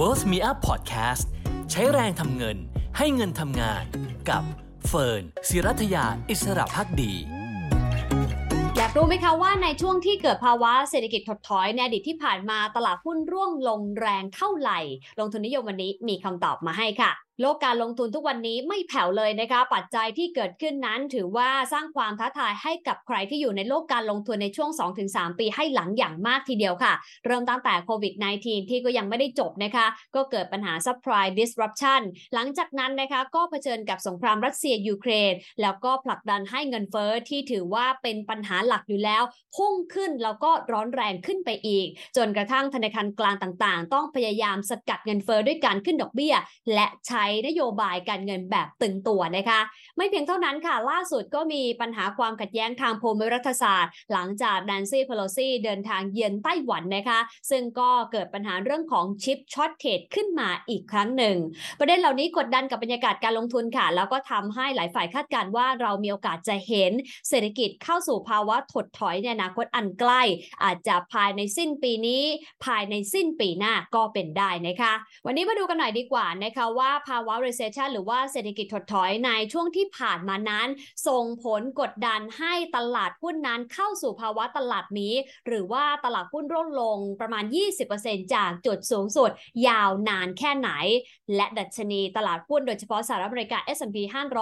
Worth Me Up Podcast ใช้แรงทำเงินให้เงินทำงานกับเฟิร์นศิรัทยาอิสระพักดี อยากรู้ไหมคะว่าในช่วงที่เกิดภาวะเศรษฐกิจถดถอยในอดีตที่ผ่านมาตลาดหุ้นร่วงลงแรงเท่าไหร่ ลงทุนนิยมวันนี้มีคำตอบมาให้ค่ะ โลกการลงทุนทุกวันนี้ไม่แผ่วเลยนะคะ ปัจจัยที่เกิดขึ้นนั้นถือว่าสร้างความท้าทายให้กับใครที่อยู่ในโลกการลงทุนในช่วง 2-3 ปีให้หลังอย่างมากทีเดียวค่ะ เริ่มตั้งแต่โควิด -19 ที่ก็ยังไม่ได้จบนะคะ ก็เกิดปัญหา supply disruption หลังจากนั้นนะคะก็เผชิญกับสงครามรัสเซียยูเครน แล้วก็ผลักดันให้เงินเฟ้อที่ถือว่าเป็นปัญหาหลักอยู่แล้ว พุ่งขึ้นแล้วก็ร้อนแรงขึ้นไปอีก จนกระทั่งธนาคารกลางต่างๆ ต้องพยายามสกัดเงินเฟ้อด้วยการขึ้นดอกเบี้ย และใช้นโยบายการเงินแบบตึงตัวนะคะ ไม่เพียงเท่านั้นค่ะ ล่าสุดก็มีปัญหาความขัดแย้งทางภูมิรัฐศาสตร์ หลังจากแดนซี่เพโลซีเดินทางเยือนไต้หวันนะคะ ซึ่งก็เกิดปัญหาเรื่องของชิป shortage ขึ้นมาอีกครั้งหนึ่ง ประเด็นเหล่านี้กดดันกับบรรยากาศการลงทุนค่ะ แล้วก็ทำให้หลายฝ่ายคาดการณ์ว่าเรามีโอกาสจะเห็นเศรษฐกิจเข้าสู่ภาวะถดถอยในอนาคตอันใกล้ อาจจะภายในสิ้นปีนี้ ภายในสิ้นปีหน้าก็เป็นได้นะคะ วันนี้มาดูกันหน่อยดีกว่านะคะว่าาวะ recession หรือว่าเศรษฐกิจถดถอยในช่วงที่ผ่านมานั้น ส่งผลกดดันให้ตลาดหุ้นนั้นเข้าสู่ภาวะตลาดหมีหรือว่าตลาดหุ้นร่วงลงประมาณ 20%จากจุดสูงสุด ยาวนานแค่ไหน และดัชนีตลาดหุ้นโดยเฉพาะสหรัฐอเมริกา S&P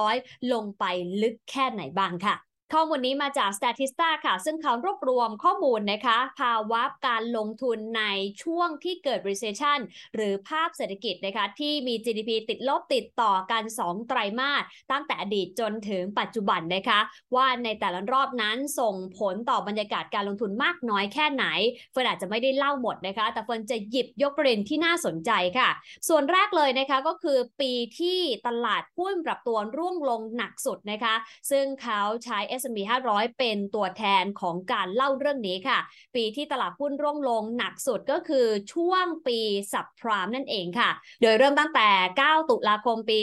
500 ลงไปลึกแค่ไหนบ้างค่ะ ข้อมูลนี้มาจาก Statista ค่ะ ซึ่งเขารวบรวมข้อมูลนะคะ ภาวะการลงทุนในช่วงที่เกิด recession หรือภาพเศรษฐกิจนะคะ ที่มี GDP ติดลบติดต่อกัน 2 ไตรมาสตั้งแต่อดีตจนถึงปัจจุบันนะคะ ว่าในแต่ละรอบนั้นส่งผลต่อบรรยากาศการลงทุนมากน้อยแค่ไหน เฟิร์นอาจจะไม่ได้เล่าหมดนะคะ แต่เฟิร์นจะหยิบยกประเด็นที่น่าสนใจค่ะ ส่วนแรกเลยนะคะก็คือปีที่ตลาดหุ้นปรับตัวร่วงลงหนักสุดนะคะ ซึ่งเขาใช้ S&P 500 เป็นตัวแทนของการเล่าเรื่องนี้ค่ะ ปีที่ตลาดหุ้นร่วงลงหนักสุดก็คือช่วงปีสับพรามนั่นเองค่ะ โดยเริ่มตั้งแต่ 9 ตุลาคมปี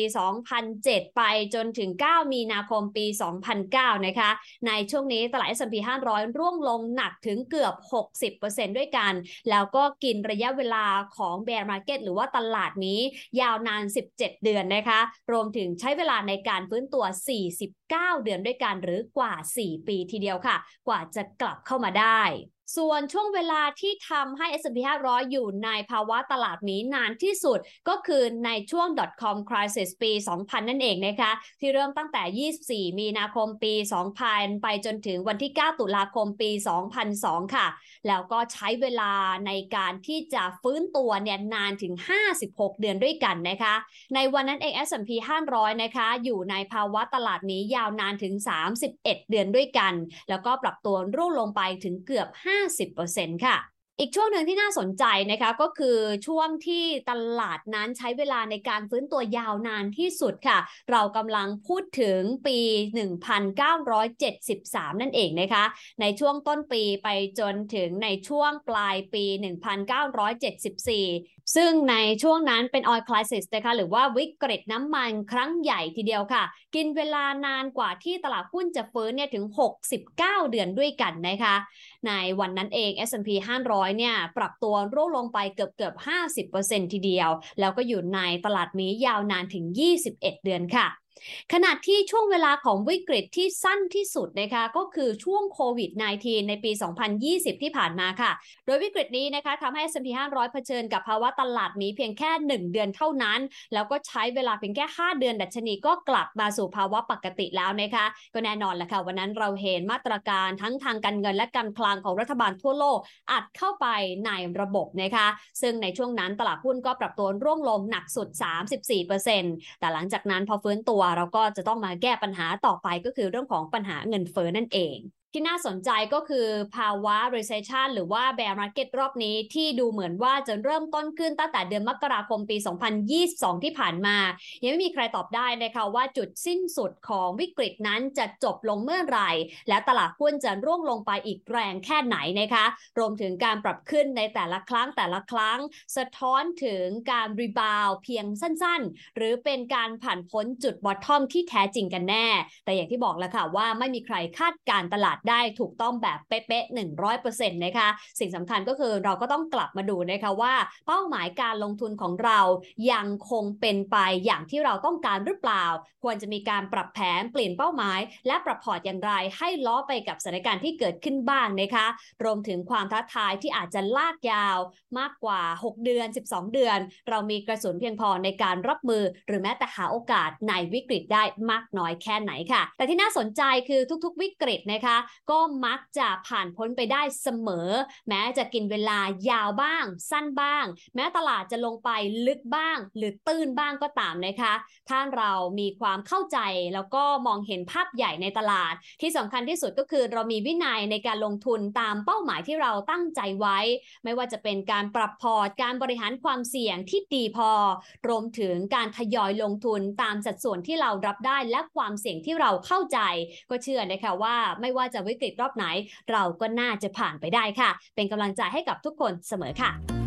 2007 ไปจนถึง 9 มีนาคมปี 2009 นะคะ ในช่วงนี้ตลาด S&P 500 ร่วงลงหนักถึงเกือบ 60%ด้วยกัน แล้วก็กินระยะเวลาของ bear market หรือว่าตลาดนี้ยาวนาน 17 เดือนนะคะ รวมถึงใช้เวลาในการฟื้นตัว 49 เดือนด้วยกันหรือกว่าว่า 4 ปีทีเดียวค่ะ กว่าจะกลับเข้ามาได้ส่วนช่วงเวลาที่ทำให้ S&P 500 อยู่ในภาวะตลาดนี้นานที่สุดก็คือในช่วง .com crisis ปี 2000 นั่นเองนะคะ ที่เริ่มตั้งแต่ 24 มีนาคมปี 2000 ไปจนถึงวันที่ 9 ตุลาคมปี 2002 ค่ะ แล้วก็ใช้เวลาในการที่จะฟื้นตัวเนี่ยนานถึง 56 เดือนด้วยกันนะคะ ในวันนั้นเอง S&P 500 นะคะอยู่ในภาวะตลาดนี้ยาวนานถึง 31 เดือนด้วยกัน แล้วก็ปรับตัวร่วงลงไปถึงเกือบ50%ค่ะ อีกช่วงหนึ่งที่น่าสนใจนะคะก็คือช่วงที่ตลาดนั้นใช้เวลาในการฟื้นตัวยาวนานที่สุดค่ะ เรากำลังพูดถึงปี 1973 นั่นเองนะคะ ในช่วงต้นปีไปจนถึงในช่วงปลายปี 1974 ซึ่งในช่วงนั้นเป็น oil crisis นะคะหรือว่าวิกฤตน้ำมันครั้งใหญ่ทีเดียวค่ะ กินเวลานานกว่าที่ตลาดหุ้นจะฟื้นเนี่ยถึง 69 เดือนด้วยกันนะคะ ในวันนั้นเอง S&P 500เนี่ยปรับตัวร่วงลงไปเกือบเกือบ 50%ทีเดียว แล้วก็อยู่ในตลาดนี้ยาวนานถึง 21 เดือนค่ะ ขณะที่ช่วงเวลาของวิกฤตที่สั้นที่สุดนะคะก็คือช่วงโควิด -19 ในปี 2020 ที่ผ่านมาค่ะ โดยวิกฤตนี้นะคะทำให้ S&P 500 เผชิญกับภาวะตลาดนี้เพียงแค่ 1 เดือนเท่านั้น แล้วก็ใช้เวลาเพียงแค่ 5 เดือนดัชนีก็กลับมาสู่ภาวะปกติแล้วนะคะ ก็แน่นอนแหละค่ะ วันนั้นเราเห็นมาตรการทั้งทางการเงินและการคลังของรัฐบาลทั่วโลกอัดเข้าไปในระบบนะคะ ซึ่งในช่วงนั้นตลาดหุ้นก็ปรับตัวร่วงลงหนักสุด 34%แต่หลังจากนั้นพอฟื้นตัวเราก็จะต้องมาแก้ปัญหาต่อไปก็คือเรื่องของปัญหาเงินเฟ้อนั่นเอง ที่น่าสนใจก็คือภาวะ recession หรือว่า bear market รอบนี้ที่ดูเหมือนว่าจะเริ่มต้นขึ้นตั้งแต่เดือนมกราคมปี 2022 ที่ผ่านมา ยังไม่มีใครตอบได้นะคะว่าจุดสิ้นสุดของวิกฤตนั้นจะจบลงเมื่อไหร่ และตลาดหุ้นจะร่วงลงไปอีกแรงแค่ไหนนะคะ รวมถึงการปรับขึ้นในแต่ละครั้งแต่ละครั้ง สะท้อนถึงการ rebound เพียงสั้นๆ หรือเป็นการผ่านพ้นจุด bottom ที่แท้จริงกันแน่ แต่อย่างที่บอกแล้วค่ะว่าไม่มีใครคาดการณ์ตลาดได้ถูกต้องแบบเป๊ะๆ100%นต์นะคะสิ่งสำคัญก็คือเราก็ต้องกลับมาดูนะคะว่าเป้าหมายการลงทุนของเรายังคงเป็นไปอย่างที่เราต้องการหรือเปล่า ควรจะมีการปรับแผนเปลี่ยนเป้าหมาย และปรับพอร์ตอย่างไร ให้ล้อไปกับสถานการณ์ที่เกิดขึ้นบ้างนะคะรวมถึงความท้าทายที่อาจจะลากยาวมากกว่า 6 เดือน 12 เดือน เรามีกระสุนเพียงพอในการรับมือ หรือแม้แต่หาโอกาสในวิกฤตได้มากน้อยแค่ไหนค่ะ แต่ที่น่าสนใจคือทุกๆ วิกฤตนะคะก็มักจะผ่านพ้นไปได้เสมอ แม้จะกินเวลายาวบ้าง สั้นบ้าง แม้ตลาดจะลงไปลึกบ้าง หรือตื้นบ้างก็ตามนะคะ ถ้าเรามีความเข้าใจแล้วก็มองเห็นภาพใหญ่ในตลาด ที่สำคัญที่สุดก็คือเรามีวินัยในการลงทุนตามเป้าหมายที่เราตั้งใจไว้ ไม่ว่าจะเป็นการปรับพอร์ตการบริหารความเสี่ยงที่ดีพอ รวมถึงการทยอยลงทุนตามสัดส่วนที่เรารับได้และความเสี่ยงที่เราเข้าใจ ก็เชื่อนะคะว่าไม่ว่าจะวิกฤตรอบไหน เราก็น่าจะผ่านไปได้ค่ะ เป็นกำลังใจให้กับทุกคนเสมอค่ะ